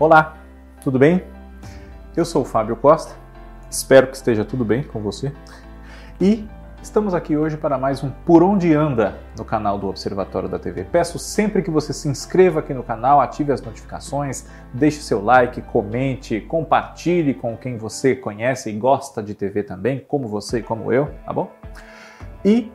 Olá, tudo bem? Eu sou o Fábio Costa, espero que esteja tudo bem com você. E estamos aqui hoje para mais um Por Onde Anda no canal do Observatório da TV. Peço sempre que você se inscreva aqui no canal, ative as notificações, deixe seu like, comente, compartilhe com quem você conhece e gosta de TV também, como você e como eu, tá bom? E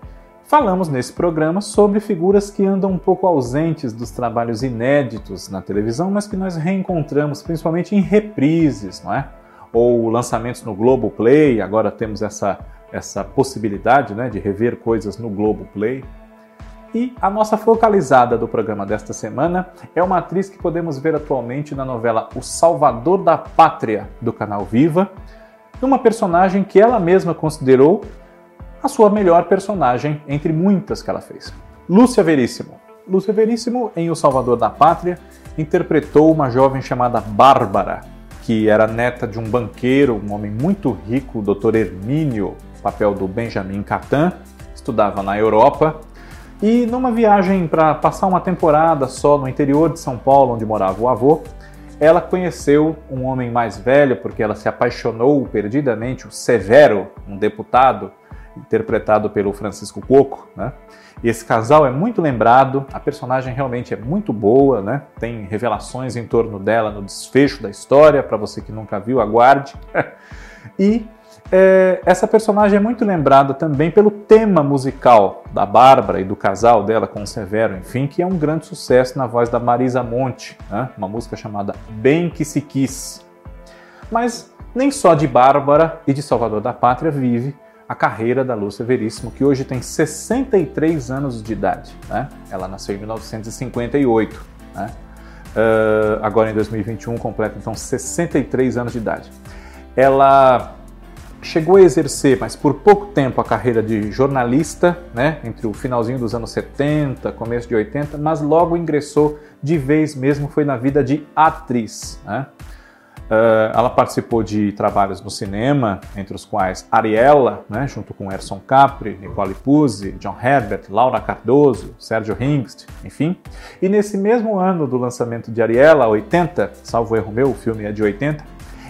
Falamos nesse programa sobre figuras que andam um pouco ausentes dos trabalhos inéditos na televisão, mas que nós reencontramos principalmente em reprises, não é? Ou lançamentos no Globoplay, agora temos essa, essa possibilidade né, de rever coisas no Globoplay. E a nossa focalizada do programa desta semana é uma atriz que podemos ver atualmente na novela O Salvador da Pátria, do canal Viva, numa personagem que ela mesma considerou a sua melhor personagem entre muitas que ela fez. Lúcia Veríssimo. Lúcia Veríssimo, em O Salvador da Pátria, interpretou uma jovem chamada Bárbara, que era neta de um banqueiro, um homem muito rico, o Dr. Hermínio, papel do Benjamin Catan, estudava na Europa, e numa viagem para passar uma temporada só no interior de São Paulo, onde morava o avô, ela conheceu um homem mais velho porque ela se apaixonou perdidamente, o Severo, um deputado interpretado pelo Francisco Coco, né? Esse casal é muito lembrado, a personagem realmente é muito boa, né? Tem revelações em torno dela no desfecho da história, para você que nunca viu, aguarde. e é, essa personagem é muito lembrada também pelo tema musical da Bárbara e do casal dela com o Severo, enfim, que é um grande sucesso na voz da Marisa Monte, né? uma música chamada Bem Que Se Quis. Mas nem só de Bárbara e de Salvador da Pátria vive a carreira da Lúcia Veríssimo, que hoje tem 63 anos de idade. Né? Ela nasceu em 1958. Né? Uh, agora em 2021 completa então 63 anos de idade. Ela chegou a exercer, mas por pouco tempo, a carreira de jornalista, né, entre o finalzinho dos anos 70, começo de 80, mas logo ingressou de vez mesmo, foi na vida de atriz. Né? Uh, ela participou de trabalhos no cinema, entre os quais Ariella, né, junto com Erson Capri, Nicole Puzzi, John Herbert, Laura Cardoso, Sérgio Hingst, enfim. E nesse mesmo ano do lançamento de Ariella, 80, salvo erro meu, o filme é de 80,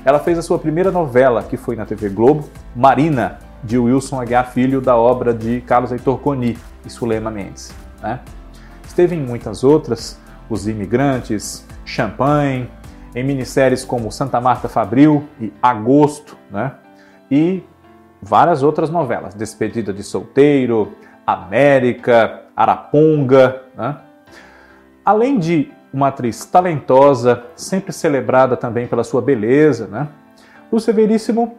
ela fez a sua primeira novela, que foi na TV Globo, Marina, de Wilson Aguiar Filho, da obra de Carlos Heitor Coni e Sulema Mendes. Né? Esteve em muitas outras, Os Imigrantes, Champagne, em minisséries como Santa Marta Fabril e Agosto, né? E várias outras novelas, Despedida de Solteiro, América, Araponga, né? Além de uma atriz talentosa, sempre celebrada também pela sua beleza, né? Lúcia Veríssimo,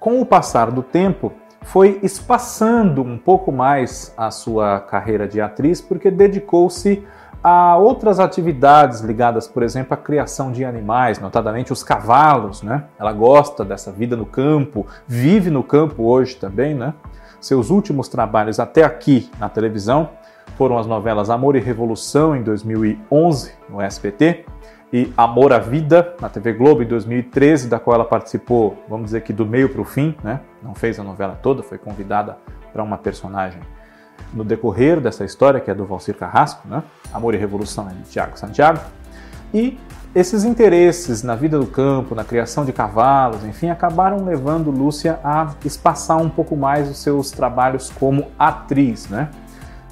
com o passar do tempo, foi espaçando um pouco mais a sua carreira de atriz, porque dedicou-se a outras atividades ligadas, por exemplo, à criação de animais, notadamente os cavalos, né? Ela gosta dessa vida no campo, vive no campo hoje também, né? Seus últimos trabalhos até aqui na televisão foram as novelas Amor e Revolução em 2011 no SBT e Amor à Vida na TV Globo em 2013, da qual ela participou, vamos dizer que do meio para o fim, né? Não fez a novela toda, foi convidada para uma personagem no decorrer dessa história, que é do Valcir Carrasco, né? Amor e Revolução é de Tiago Santiago. E esses interesses na vida do campo, na criação de cavalos, enfim, acabaram levando Lúcia a espaçar um pouco mais os seus trabalhos como atriz, né?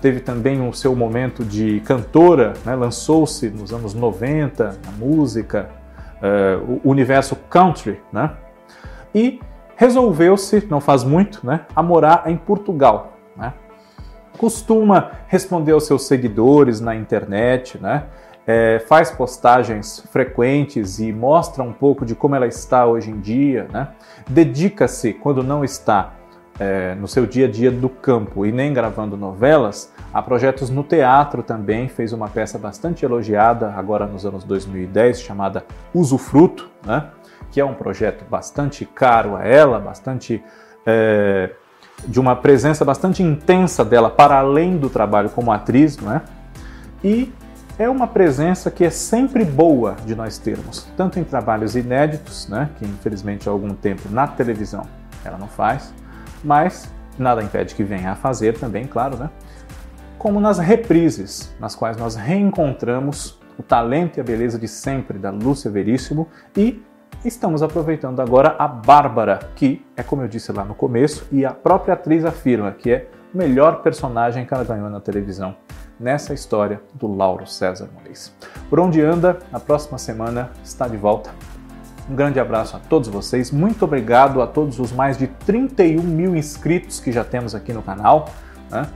Teve também o seu momento de cantora, né? lançou-se nos anos 90 na música, uh, o universo country, né? E resolveu-se, não faz muito, né, a morar em Portugal, né? Costuma responder aos seus seguidores na internet, né? É, faz postagens frequentes e mostra um pouco de como ela está hoje em dia, né? Dedica-se, quando não está é, no seu dia a dia do campo e nem gravando novelas, a projetos no teatro também. Fez uma peça bastante elogiada agora nos anos 2010 chamada Usufruto, né? que é um projeto bastante caro a ela, bastante é, de uma presença bastante intensa dela para além do trabalho como atriz, não é? E é uma presença que é sempre boa de nós termos, tanto em trabalhos inéditos, né, que infelizmente há algum tempo na televisão ela não faz, mas nada impede que venha a fazer também, claro, né? Como nas reprises, nas quais nós reencontramos o talento e a beleza de sempre da Lúcia Veríssimo e estamos aproveitando agora a Bárbara, que é como eu disse lá no começo e a própria atriz afirma que é o melhor personagem que ela ganhou na televisão nessa história do Lauro César Moraes. Por onde anda, na próxima semana está de volta. Um grande abraço a todos vocês, muito obrigado a todos os mais de 31 mil inscritos que já temos aqui no canal. Né?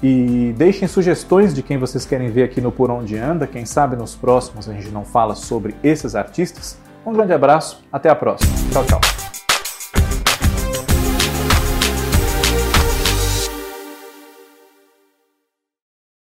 E deixem sugestões de quem vocês querem ver aqui no Por Onde Anda. Quem sabe nos próximos a gente não fala sobre esses artistas. Um grande abraço, até a próxima. Tchau, tchau.